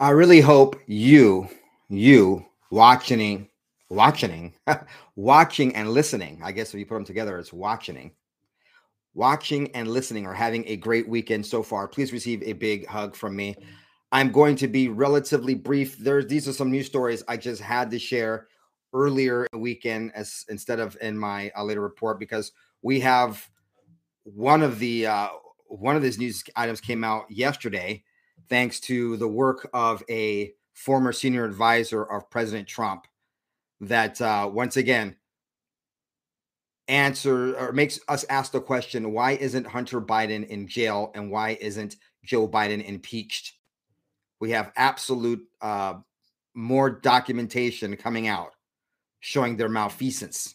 I really hope you, you watching, watching, watching and listening. I guess if you put them together, it's watching, watching and listening are having a great weekend so far. Please receive a big hug from me. I'm going to be relatively brief. There's these are some news stories I just had to share earlier weekend as instead of in my uh, later report because we have one of the uh, one of these news items came out yesterday thanks to the work of a former senior advisor of President Trump that uh, once again answer or makes us ask the question why isn't Hunter Biden in jail and why isn't Joe Biden impeached? We have absolute uh, more documentation coming out showing their malfeasance.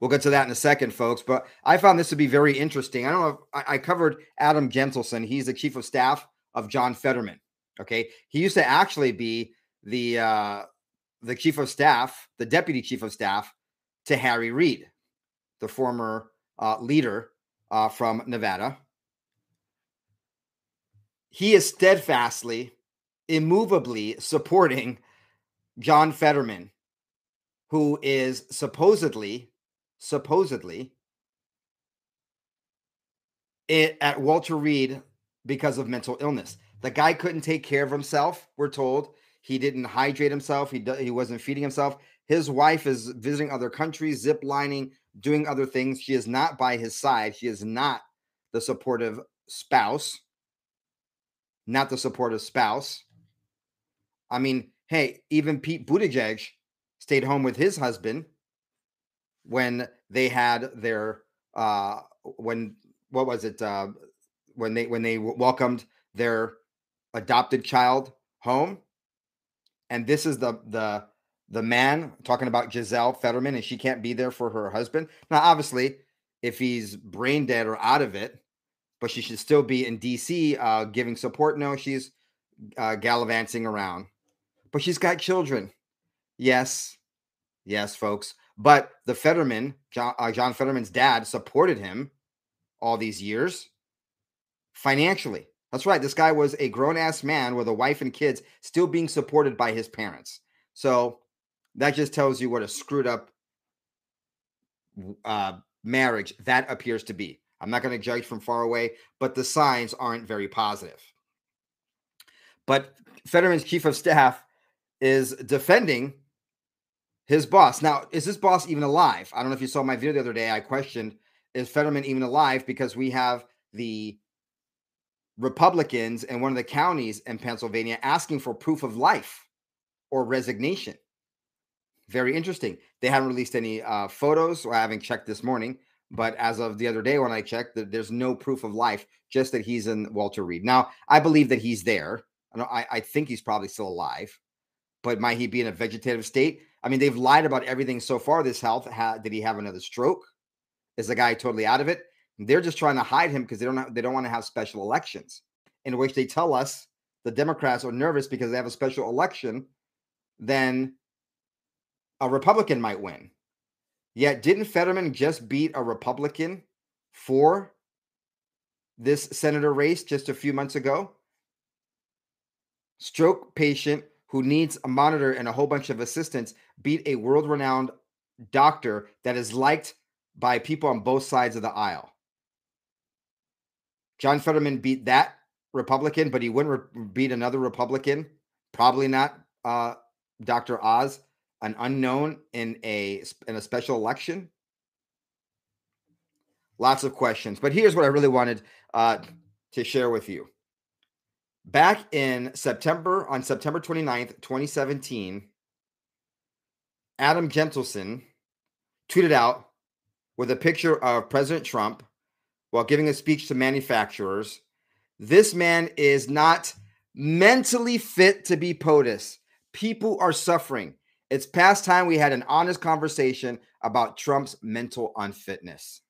We'll get to that in a second, folks. But I found this to be very interesting. I don't know if I, I covered Adam Gentleson. He's the chief of staff of John Fetterman. Okay. He used to actually be the uh the chief of staff, the deputy chief of staff to Harry Reid, the former uh, leader uh, from Nevada. He is steadfastly, immovably supporting John Fetterman, who is supposedly supposedly it, at Walter Reed because of mental illness. The guy couldn't take care of himself, we're told. He didn't hydrate himself, he, he wasn't feeding himself. His wife is visiting other countries, zip lining, doing other things. She is not by his side. She is not the supportive spouse. Not the supportive spouse. I mean, hey, even Pete Buttigieg stayed home with his husband when they had their uh when what was it uh when they when they welcomed their adopted child home and this is the the the man talking about Giselle Fetterman and she can't be there for her husband. Now obviously if he's brain dead or out of it, but she should still be in DC uh giving support. No, she's uh gallivanting around. But she's got children. Yes. Yes, folks. But the Fetterman, John, uh, John Fetterman's dad, supported him all these years financially. That's right. This guy was a grown ass man with a wife and kids, still being supported by his parents. So that just tells you what a screwed up uh, marriage that appears to be. I'm not going to judge from far away, but the signs aren't very positive. But Fetterman's chief of staff is defending his boss. Now, is this boss even alive? I don't know if you saw my video the other day. I questioned is Fetterman even alive because we have the Republicans in one of the counties in Pennsylvania asking for proof of life or resignation. Very interesting. They haven't released any uh, photos, or I haven't checked this morning. But as of the other day, when I checked, there's no proof of life, just that he's in Walter Reed. Now, I believe that he's there. I, I think he's probably still alive, but might he be in a vegetative state? I mean, they've lied about everything so far. This health, ha- did he have another stroke? Is the guy totally out of it? They're just trying to hide him because they don't have, they don't want to have special elections in which they tell us the Democrats are nervous because they have a special election, then a Republican might win. Yet, didn't Fetterman just beat a Republican for this senator race just a few months ago? Stroke patient who needs a monitor and a whole bunch of assistants beat a world renowned doctor that is liked by people on both sides of the aisle. John Fetterman beat that Republican, but he wouldn't re- beat another Republican. Probably not uh, Dr. Oz, an unknown in a in a special election. Lots of questions, but here's what I really wanted uh, to share with you. Back in September, on September 29th, 2017, Adam Gentleson tweeted out with a picture of President Trump while giving a speech to manufacturers. This man is not Mentally fit to be POTUS. People are suffering. It's past time we had an honest conversation about Trump's mental unfitness.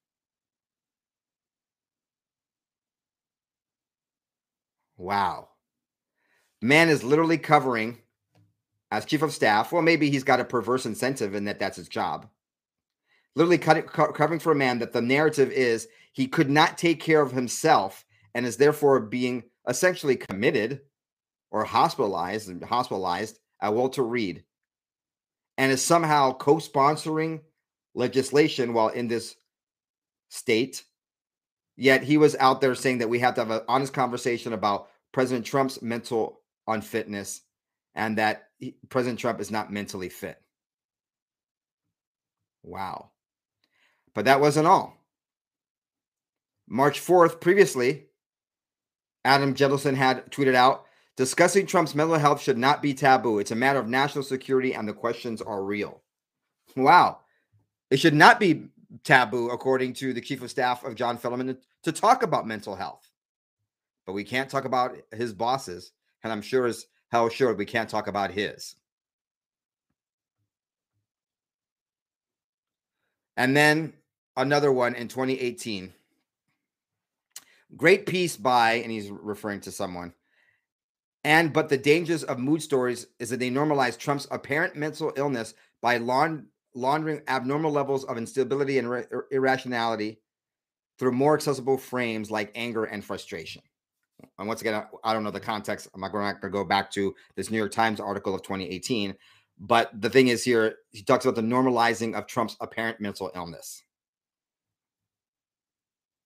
Wow. Man is literally covering as chief of staff. Well, maybe he's got a perverse incentive in that that's his job. Literally cutting, covering for a man that the narrative is he could not take care of himself and is therefore being essentially committed or hospitalized hospitalized at Walter Reed and is somehow co-sponsoring legislation while in this state yet he was out there saying that we have to have an honest conversation about President Trump's mental unfitness and that he, President Trump is not mentally fit. Wow. But that wasn't all. March 4th, previously, Adam Gentleson had tweeted out discussing Trump's mental health should not be taboo. It's a matter of national security, and the questions are real. Wow. It should not be taboo, according to the chief of staff of John Fetterman, to talk about mental health. But we can't talk about his bosses. And I'm sure as hell sure we can't talk about his. And then another one in 2018. Great piece by, and he's referring to someone. And but the dangers of mood stories is that they normalize Trump's apparent mental illness by laund- laundering abnormal levels of instability and ir- irrationality through more accessible frames like anger and frustration. And once again, I don't know the context. I'm not going to go back to this New York Times article of 2018. But the thing is, here he talks about the normalizing of Trump's apparent mental illness.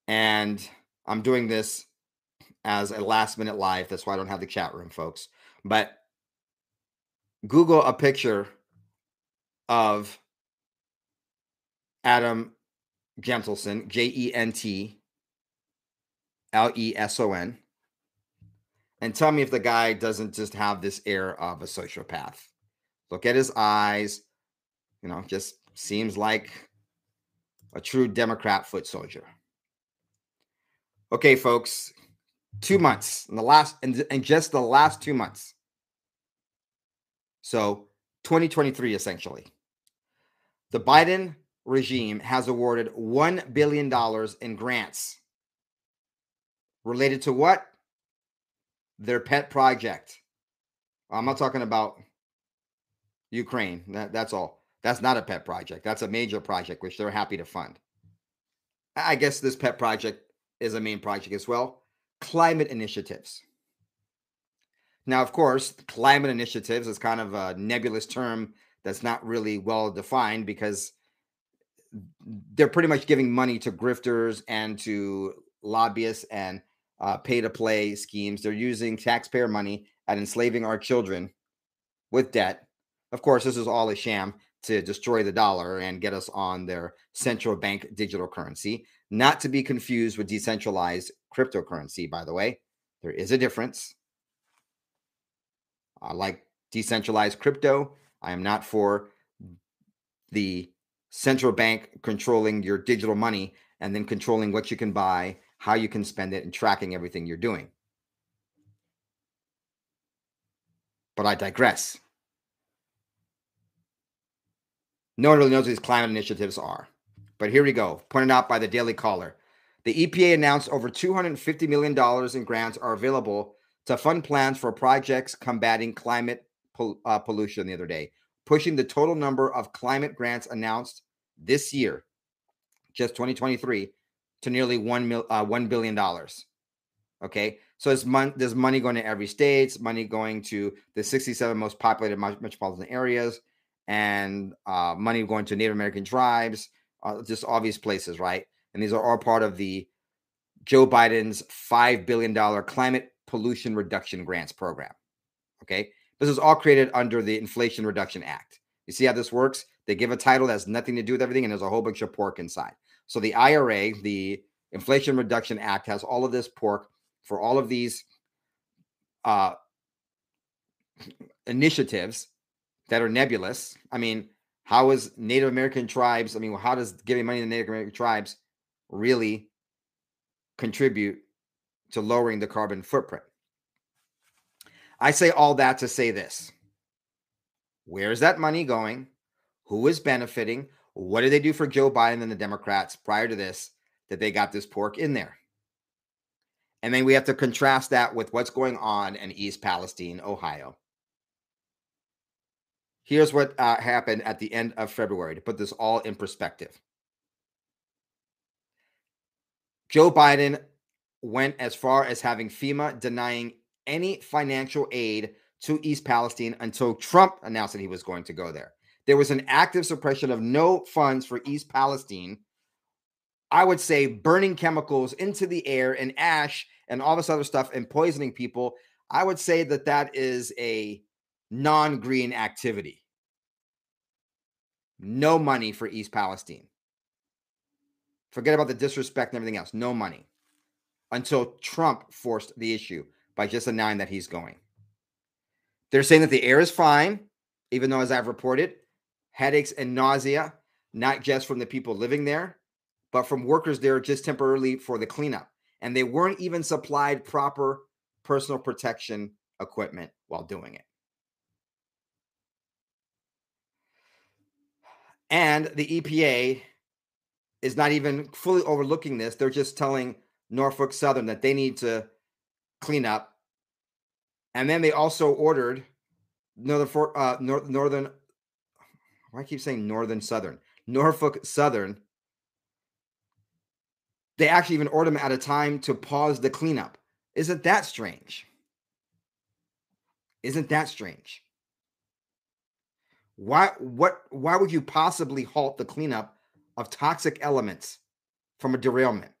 And I'm doing this as a last minute live. That's why I don't have the chat room, folks. But Google a picture of Adam Gentleson, J E N T L E S O N, and tell me if the guy doesn't just have this air of a sociopath. Look at his eyes, you know, just seems like a true Democrat foot soldier. Okay, folks, two months in the last, and in just the last two months. So 2023, essentially. The Biden regime has awarded $1 billion in grants related to what? Their pet project. I'm not talking about Ukraine. That, that's all. That's not a pet project. That's a major project, which they're happy to fund. I guess this pet project is a main project as well. Climate initiatives. Now, of course, climate initiatives is kind of a nebulous term that's not really well defined because they're pretty much giving money to grifters and to lobbyists and uh, pay to play schemes. They're using taxpayer money and enslaving our children with debt. Of course, this is all a sham to destroy the dollar and get us on their central bank digital currency, not to be confused with decentralized cryptocurrency, by the way. There is a difference. I like decentralized crypto. I am not for the central bank controlling your digital money and then controlling what you can buy, how you can spend it, and tracking everything you're doing. But I digress. No one really knows what these climate initiatives are. But here we go, pointed out by the Daily Caller. The EPA announced over $250 million in grants are available to fund plans for projects combating climate pol- uh, pollution the other day pushing the total number of climate grants announced this year, just 2023, to nearly one mil, uh, one billion dollars. Okay, so there's money going to every state, money going to the 67 most populated metropolitan areas, and uh, money going to Native American tribes, uh, just obvious places, right? And these are all part of the Joe Biden's $5 billion climate pollution reduction grants program. Okay. This is all created under the Inflation Reduction Act. You see how this works? They give a title that has nothing to do with everything, and there's a whole bunch of pork inside. So the IRA, the Inflation Reduction Act, has all of this pork for all of these uh, initiatives that are nebulous. I mean, how is Native American tribes? I mean, how does giving money to Native American tribes really contribute to lowering the carbon footprint? I say all that to say this. Where is that money going? Who is benefiting? What did they do for Joe Biden and the Democrats prior to this that they got this pork in there? And then we have to contrast that with what's going on in East Palestine, Ohio. Here's what uh, happened at the end of February to put this all in perspective. Joe Biden went as far as having FEMA denying any financial aid to East Palestine until Trump announced that he was going to go there. There was an active suppression of no funds for East Palestine. I would say burning chemicals into the air and ash and all this other stuff and poisoning people. I would say that that is a non green activity. No money for East Palestine. Forget about the disrespect and everything else. No money until Trump forced the issue by just announcing that he's going. They're saying that the air is fine, even though, as I've reported, headaches and nausea, not just from the people living there, but from workers there just temporarily for the cleanup. And they weren't even supplied proper personal protection equipment while doing it. And the EPA is not even fully overlooking this. They're just telling Norfolk Southern that they need to clean up. And then they also ordered Northern, uh, Northern, why I keep saying Northern Southern, Norfolk Southern. They actually even ordered them at a time to pause the cleanup. Isn't that strange? Isn't that strange? Why what why would you possibly halt the cleanup of toxic elements from a derailment?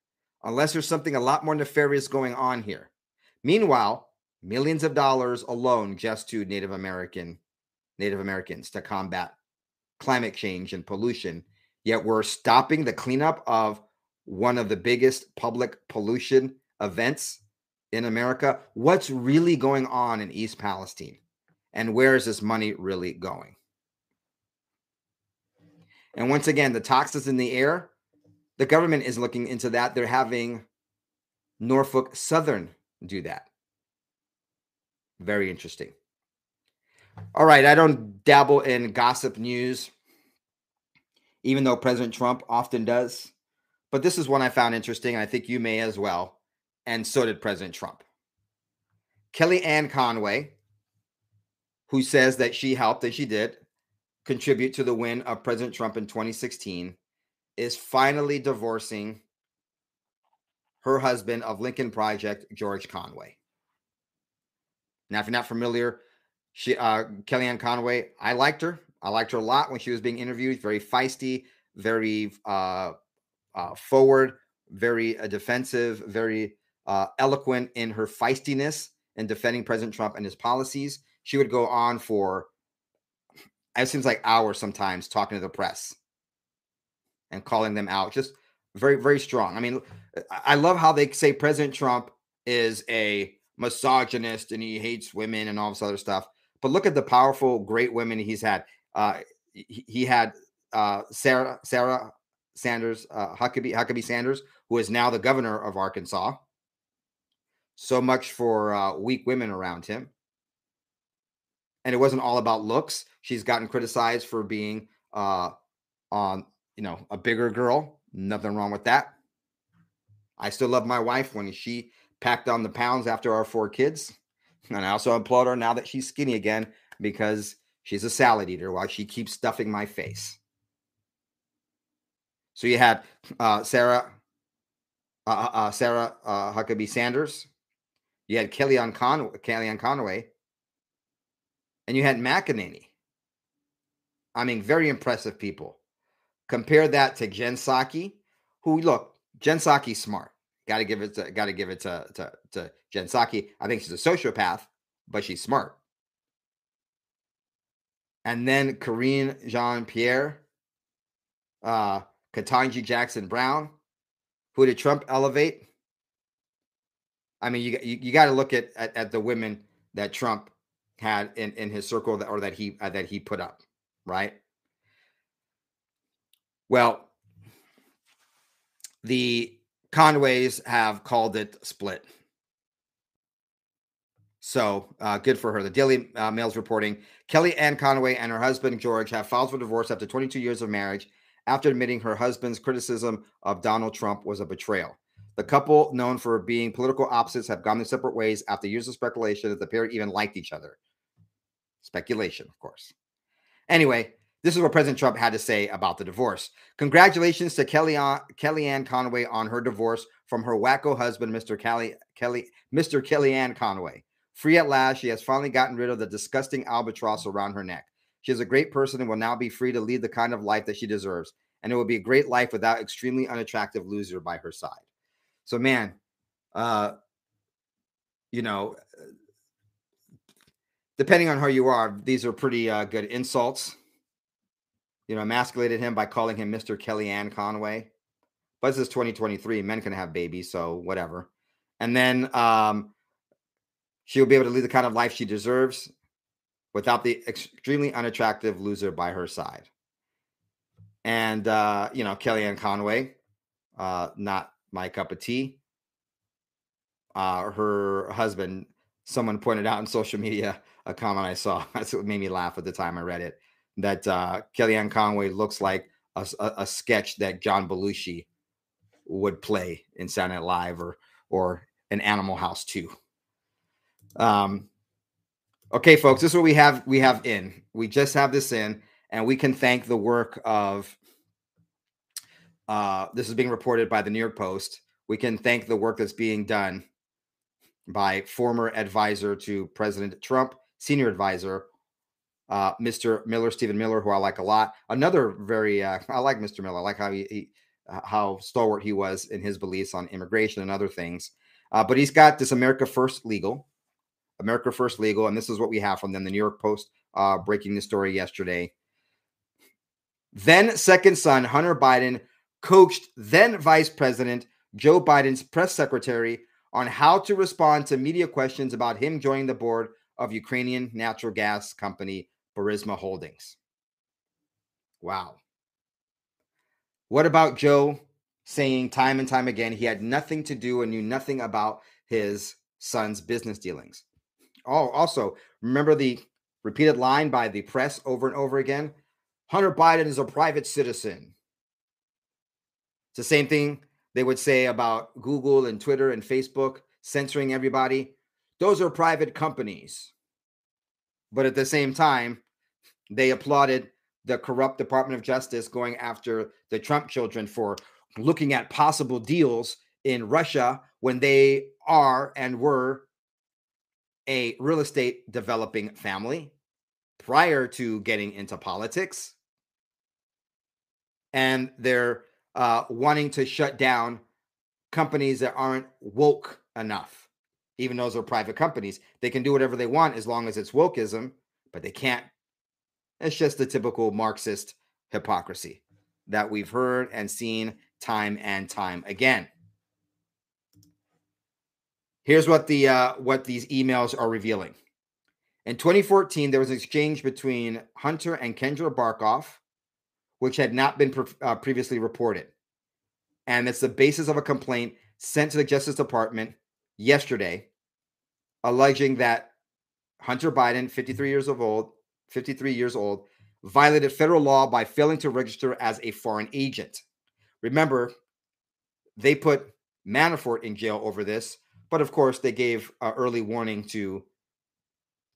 unless there's something a lot more nefarious going on here. Meanwhile, millions of dollars alone just to Native American Native Americans to combat climate change and pollution. Yet we're stopping the cleanup of one of the biggest public pollution events in America. What's really going on in East Palestine? And where is this money really going? And once again, the toxins in the air the government is looking into that. They're having Norfolk Southern do that. Very interesting. All right, I don't dabble in gossip news, even though President Trump often does. But this is one I found interesting, I think you may as well. And so did President Trump. Kellyanne Conway, who says that she helped, and she did, contribute to the win of President Trump in 2016, is finally divorcing her husband of Lincoln Project, George Conway. Now, if you're not familiar, she uh, Kellyanne Conway, I liked her. I liked her a lot when she was being interviewed. Very feisty, very uh, uh, forward, very uh, defensive, very uh, eloquent in her feistiness in defending President Trump and his policies. She would go on for it seems like hours sometimes talking to the press and calling them out. Just very, very strong. I mean, I love how they say President Trump is a misogynist and he hates women and all this other stuff. But look at the powerful, great women he's had. Uh, he, he had uh, Sarah Sarah Sanders uh, Huckabee Huckabee Sanders, who is now the governor of Arkansas. So much for uh, weak women around him. And it wasn't all about looks. She's gotten criticized for being uh, on you know, a bigger girl. Nothing wrong with that. I still love my wife when she packed on the pounds after our four kids. And I also applaud her now that she's skinny again because she's a salad eater while she keeps stuffing my face. So you had uh, Sarah, uh, uh, uh Sarah uh, Huckabee Sanders. You had Kellyanne, Con- Kellyanne Conway. And you had McEnany. I mean, very impressive people. Compare that to Jen Psaki, who look, Jen Psaki's smart. Got to give it to got to give it to, to to Jen Psaki. I think she's a sociopath, but she's smart. And then Karine Jean Pierre, uh, Ketanji Jackson Brown. Who did Trump elevate? I mean, you you, you got to look at, at, at the women that Trump had in in his circle that or that he uh, that he put up, right? Well, the Conways have called it split. So uh, good for her. The Daily uh, Mail's reporting Kellyanne Conway and her husband George have filed for divorce after 22 years of marriage after admitting her husband's criticism of Donald Trump was a betrayal. The couple, known for being political opposites, have gone their separate ways after years of speculation that the pair even liked each other. Speculation, of course. Anyway, this is what President Trump had to say about the divorce. Congratulations to Kellyanne, Kellyanne Conway on her divorce from her wacko husband, Mr. Kelly, Kelly, Mr. Kellyanne Conway. Free at last, she has finally gotten rid of the disgusting albatross around her neck. She is a great person and will now be free to lead the kind of life that she deserves. And it will be a great life without extremely unattractive loser by her side. So, man, uh, you know, depending on who you are, these are pretty uh, good insults. You know, emasculated him by calling him Mr. Kellyanne Conway. But this is 2023. Men can have babies, so whatever. And then um, she'll be able to lead the kind of life she deserves without the extremely unattractive loser by her side. And, uh, you know, Kellyanne Conway, uh, not my cup of tea. Uh, her husband, someone pointed out on social media, a comment I saw. That's what made me laugh at the time I read it. That uh, Kellyanne Conway looks like a, a, a sketch that John Belushi would play in Saturday Night Live or or an Animal House too. Um, okay, folks, this is what we have. We have in. We just have this in, and we can thank the work of. Uh, this is being reported by the New York Post. We can thank the work that's being done by former advisor to President Trump, senior advisor, uh, Mr. Miller, Stephen Miller, who I like a lot. Another very, uh, I like Mr. Miller. I like how he, he how stalwart he was in his beliefs on immigration and other things. Uh, but he's got this America First Legal, America First Legal, and this is what we have from them. The New York Post uh, breaking the story yesterday. Then second son Hunter Biden coached then Vice President Joe Biden's press secretary on how to respond to media questions about him joining the board of Ukrainian natural gas company Burisma Holdings. Wow. What about Joe saying time and time again he had nothing to do and knew nothing about his son's business dealings? Oh, also, remember the repeated line by the press over and over again? Hunter Biden is a private citizen. It's the same thing they would say about Google and Twitter and Facebook censoring everybody. Those are private companies. But at the same time, they applauded the corrupt Department of Justice going after the Trump children for looking at possible deals in Russia when they are and were a real estate developing family prior to getting into politics. And they're uh, wanting to shut down companies that aren't woke enough, even those are private companies. They can do whatever they want as long as it's wokeism, but they can't. It's just the typical Marxist hypocrisy that we've heard and seen time and time again. Here's what the uh, what these emails are revealing. In 2014, there was an exchange between Hunter and Kendra Barkoff, which had not been pre- uh, previously reported, and it's the basis of a complaint sent to the Justice Department yesterday, alleging that Hunter Biden, 53 years of old, 53 years old, violated federal law by failing to register as a foreign agent. Remember, they put Manafort in jail over this but of course, they gave uh, early warning to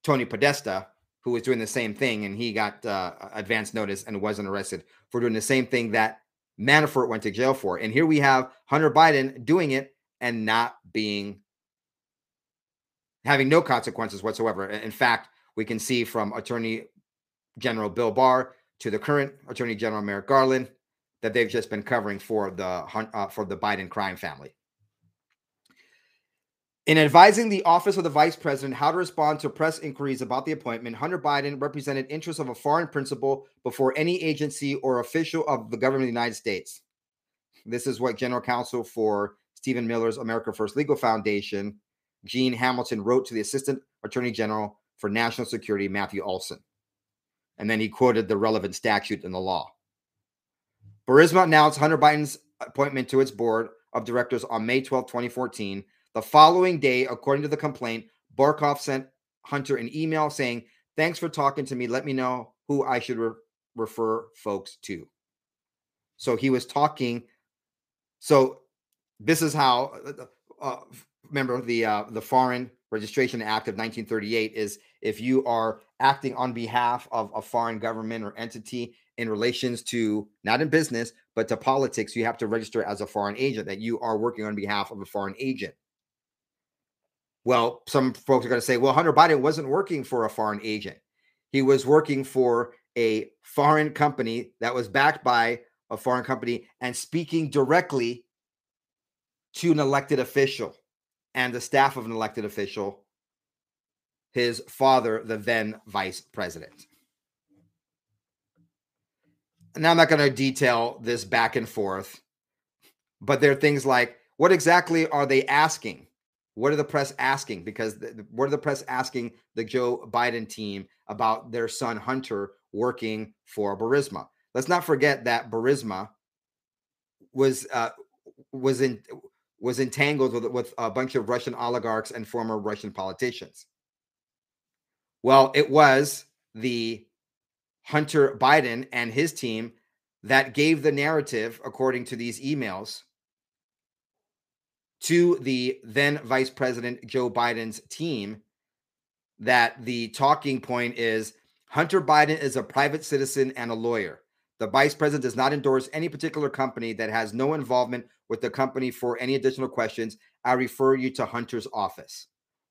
Tony Podesta, who was doing the same thing, and he got uh, advance notice and wasn't arrested for doing the same thing that Manafort went to jail for. And here we have Hunter Biden doing it and not being having no consequences whatsoever. In fact, we can see from Attorney General Bill Barr to the current Attorney General Merrick Garland that they've just been covering for the uh, for the Biden crime family. In advising the office of the vice president how to respond to press inquiries about the appointment, Hunter Biden represented interests of a foreign principal before any agency or official of the government of the United States. This is what general counsel for Stephen Miller's America First Legal Foundation, Gene Hamilton, wrote to the assistant attorney general for national security, Matthew Olsen. And then he quoted the relevant statute in the law. Burisma announced Hunter Biden's appointment to its board of directors on May 12, 2014 the following day, according to the complaint, Barkoff sent Hunter an email saying, Thanks for talking to me. Let me know who I should re- refer folks to. So he was talking. So this is how, uh, uh remember the uh, the Foreign Registration Act of 1938 is if you are acting on behalf of a foreign government or entity in relations to not in business but to politics, you have to register as a foreign agent that you are working on behalf of a foreign agent. Well, some folks are going to say, well, Hunter Biden wasn't working for a foreign agent. He was working for a foreign company that was backed by a foreign company and speaking directly to an elected official and the staff of an elected official, his father, the then vice president. Now, I'm not going to detail this back and forth, but there are things like what exactly are they asking? What are the press asking? Because the, what are the press asking the Joe Biden team about their son Hunter working for Burisma? Let's not forget that Burisma was uh, was in was entangled with with a bunch of Russian oligarchs and former Russian politicians. Well, it was the Hunter Biden and his team that gave the narrative, according to these emails, to the then Vice President Joe Biden's team that the talking point is Hunter Biden is a private citizen and a lawyer. The vice president does not endorse any particular company that has no involvement with the company for any additional questions. I refer you to Hunter's office.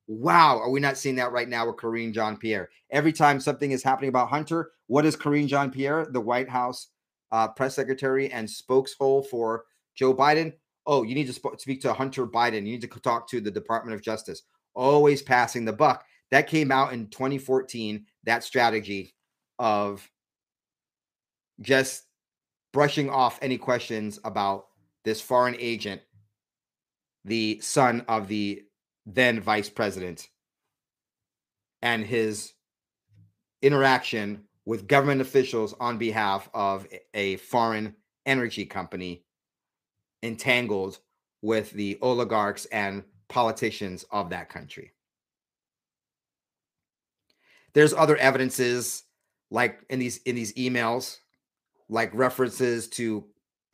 Wow, are we not seeing that right now with Karine Jean Pierre? Every time something is happening about Hunter, what is Karine Jean Pierre, the White House uh, press secretary and spokeshole for Joe Biden? Oh, you need to sp- speak to Hunter Biden. You need to talk to the Department of Justice. Always passing the buck. That came out in 2014, that strategy of just brushing off any questions about this foreign agent, the son of the then vice president, and his interaction with government officials on behalf of a foreign energy company entangled with the oligarchs and politicians of that country. There's other evidences like in these in these emails like references to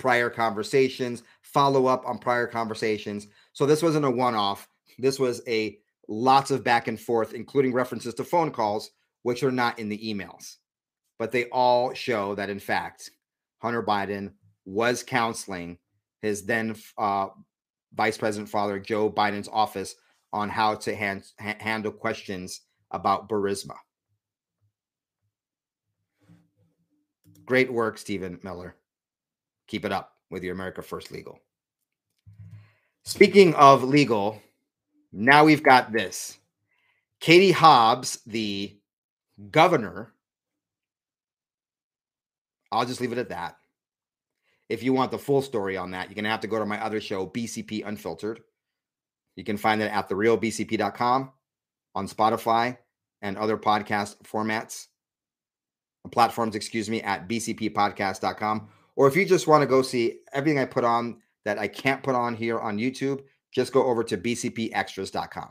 prior conversations, follow up on prior conversations. So this wasn't a one off. This was a lots of back and forth, including references to phone calls, which are not in the emails. But they all show that, in fact, Hunter Biden was counseling his then uh, Vice President father, Joe Biden's office, on how to hand, ha- handle questions about Burisma. Great work, Stephen Miller. Keep it up with your America First Legal. Speaking of legal, now we've got this. Katie Hobbs, the governor, I'll just leave it at that. If you want the full story on that, you're going to have to go to my other show, BCP Unfiltered. You can find it at therealbcp.com on Spotify and other podcast formats platforms, excuse me, at bcppodcast.com. Or if you just want to go see everything I put on that I can't put on here on YouTube, just go over to bcpextras.com.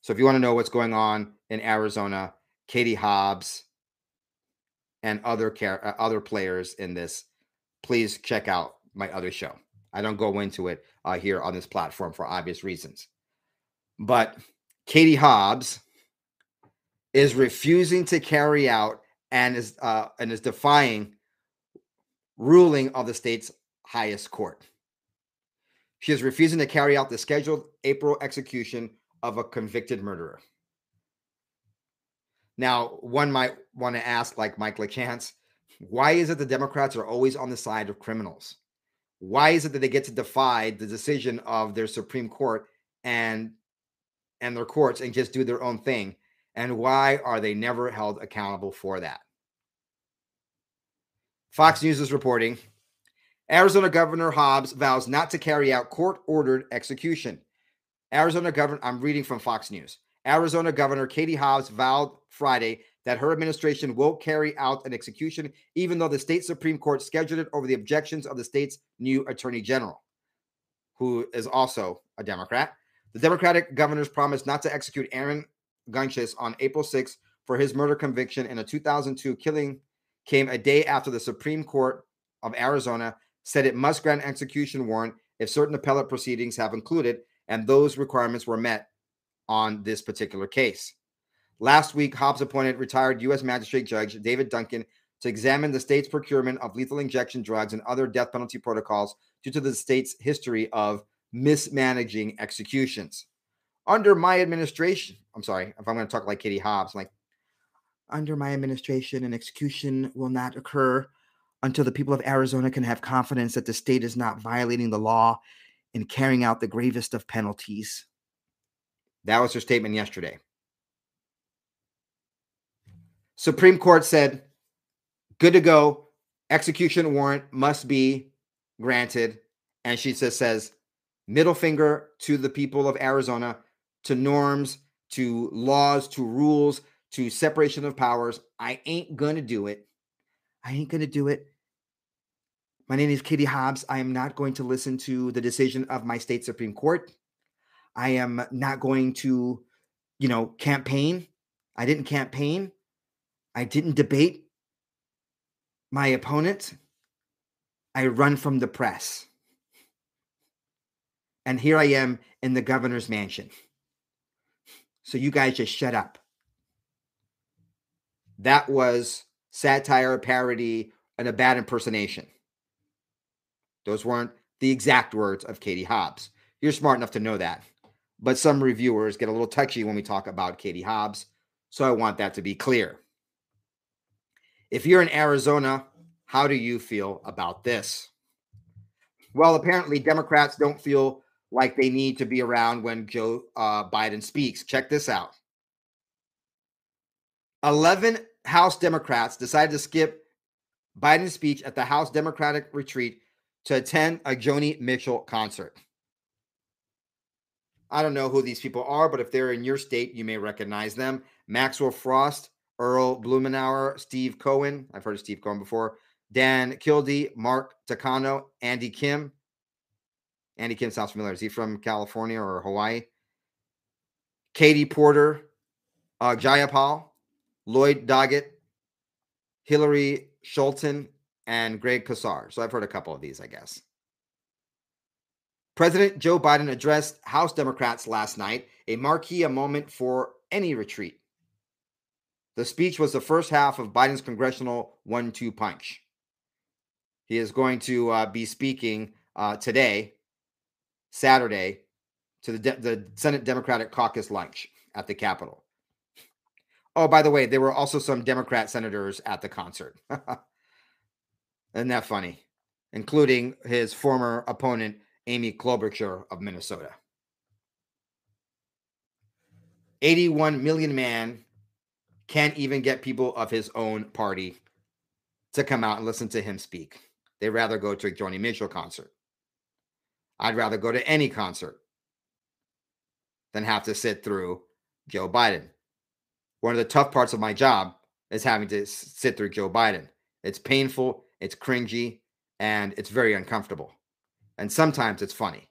So if you want to know what's going on in Arizona, Katie Hobbs and other care, uh, other players in this, please check out my other show. I don't go into it uh, here on this platform for obvious reasons. But Katie Hobbs is refusing to carry out and is uh, and is defying ruling of the state's highest court. She is refusing to carry out the scheduled April execution of a convicted murderer. Now, one might want to ask, like Mike LeChance, why is it the Democrats are always on the side of criminals? Why is it that they get to defy the decision of their Supreme Court and and their courts and just do their own thing and why are they never held accountable for that? Fox News is reporting Arizona Governor Hobbs vows not to carry out court ordered execution. Arizona Governor, I'm reading from Fox News. Arizona Governor Katie Hobbs vowed Friday that her administration will carry out an execution, even though the state Supreme Court scheduled it over the objections of the state's new attorney general, who is also a Democrat. The Democratic governors promised not to execute Aaron Gunches on April 6th for his murder conviction in a 2002 killing came a day after the Supreme Court of Arizona said it must grant execution warrant if certain appellate proceedings have included and those requirements were met on this particular case. Last week, Hobbs appointed retired U.S. Magistrate Judge David Duncan to examine the state's procurement of lethal injection drugs and other death penalty protocols due to the state's history of mismanaging executions. Under my administration, I'm sorry, if I'm going to talk like Katie Hobbs, like, under my administration, an execution will not occur until the people of Arizona can have confidence that the state is not violating the law and carrying out the gravest of penalties. That was her statement yesterday. Supreme Court said, good to go. Execution warrant must be granted. And she just says, middle finger to the people of Arizona, to norms, to laws, to rules, to separation of powers. I ain't to do it. I ain't to do it. My name is Kitty Hobbs. I am not going to listen to the decision of my state Supreme Court. I am not going to, you know, campaign. I didn't campaign. I didn't debate my opponent. I run from the press. And here I am in the governor's mansion. So you guys just shut up. That was satire, parody, and a bad impersonation. Those weren't the exact words of Katie Hobbs. You're smart enough to know that. But some reviewers get a little touchy when we talk about Katie Hobbs. So I want that to be clear. If you're in Arizona, how do you feel about this? Well, apparently, Democrats don't feel like they need to be around when Joe uh, Biden speaks. Check this out 11 House Democrats decided to skip Biden's speech at the House Democratic retreat to attend a Joni Mitchell concert. I don't know who these people are, but if they're in your state, you may recognize them. Maxwell Frost, Earl Blumenauer, Steve Cohen. I've heard of Steve Cohen before. Dan Kildee, Mark Takano, Andy Kim. Andy Kim sounds familiar. Is he from California or Hawaii? Katie Porter, uh, Jayapal, Lloyd Doggett, Hillary Scholten, and Greg Casar. So I've heard a couple of these, I guess. President Joe Biden addressed House Democrats last night, a marquee moment for any retreat. The speech was the first half of Biden's congressional one two punch. He is going to uh, be speaking uh, today, Saturday, to the, De- the Senate Democratic Caucus lunch at the Capitol. Oh, by the way, there were also some Democrat senators at the concert. Isn't that funny? Including his former opponent, Amy Klobuchar of Minnesota. 81 million man can't even get people of his own party to come out and listen to him speak. They'd rather go to a Joni Mitchell concert. I'd rather go to any concert than have to sit through Joe Biden. One of the tough parts of my job is having to sit through Joe Biden. It's painful, it's cringy, and it's very uncomfortable. And sometimes it's funny.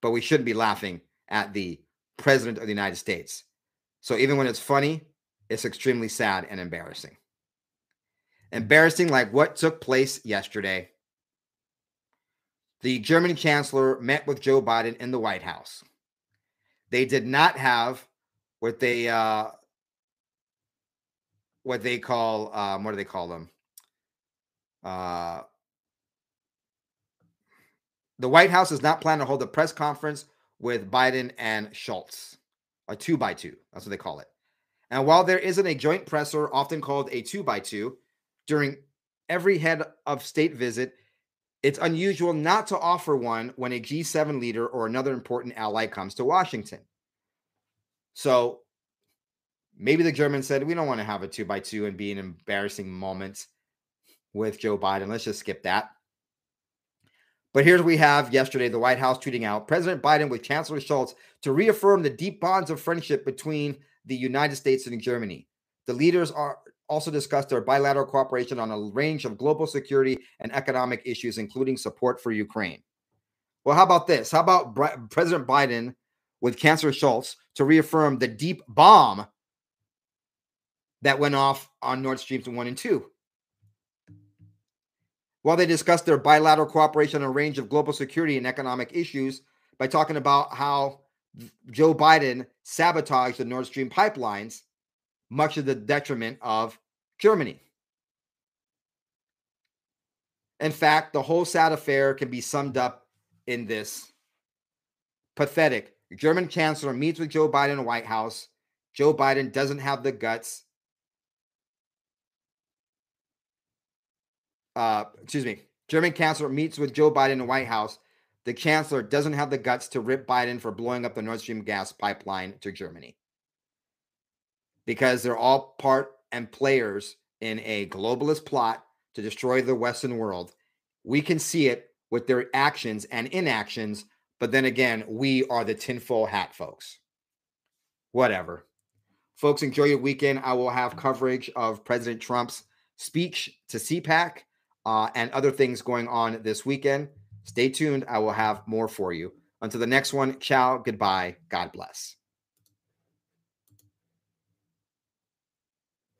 But we shouldn't be laughing at the president of the United States. So even when it's funny, it's extremely sad and embarrassing. Embarrassing, like what took place yesterday. The German chancellor met with Joe Biden in the White House. They did not have what they uh, what they call um, what do they call them? Uh, the White House is not planning to hold a press conference with Biden and Scholz, a two by two. That's what they call it. And while there isn't a joint presser, often called a two by two, during every head of state visit, it's unusual not to offer one when a G7 leader or another important ally comes to Washington. So maybe the Germans said, we don't want to have a two by two and be an embarrassing moment with Joe Biden. Let's just skip that. But here's what we have yesterday the White House tweeting out President Biden with Chancellor Scholz to reaffirm the deep bonds of friendship between the United States and Germany. The leaders are also discussed their bilateral cooperation on a range of global security and economic issues, including support for Ukraine. Well, how about this? How about President Biden with Chancellor Scholz to reaffirm the deep bomb that went off on Nord Stream 1 and 2? While they discussed their bilateral cooperation on a range of global security and economic issues by talking about how Joe Biden sabotaged the Nord Stream pipelines, much to the detriment of Germany. In fact, the whole sad affair can be summed up in this pathetic. German chancellor meets with Joe Biden in the White House. Joe Biden doesn't have the guts. Uh, excuse me. German chancellor meets with Joe Biden in the White House. The chancellor doesn't have the guts to rip Biden for blowing up the Nord Stream gas pipeline to Germany because they're all part and players in a globalist plot to destroy the Western world. We can see it with their actions and inactions, but then again, we are the tinfoil hat folks. Whatever. Folks, enjoy your weekend. I will have coverage of President Trump's speech to CPAC uh, and other things going on this weekend. Stay tuned. I will have more for you. Until the next one, ciao, goodbye, God bless.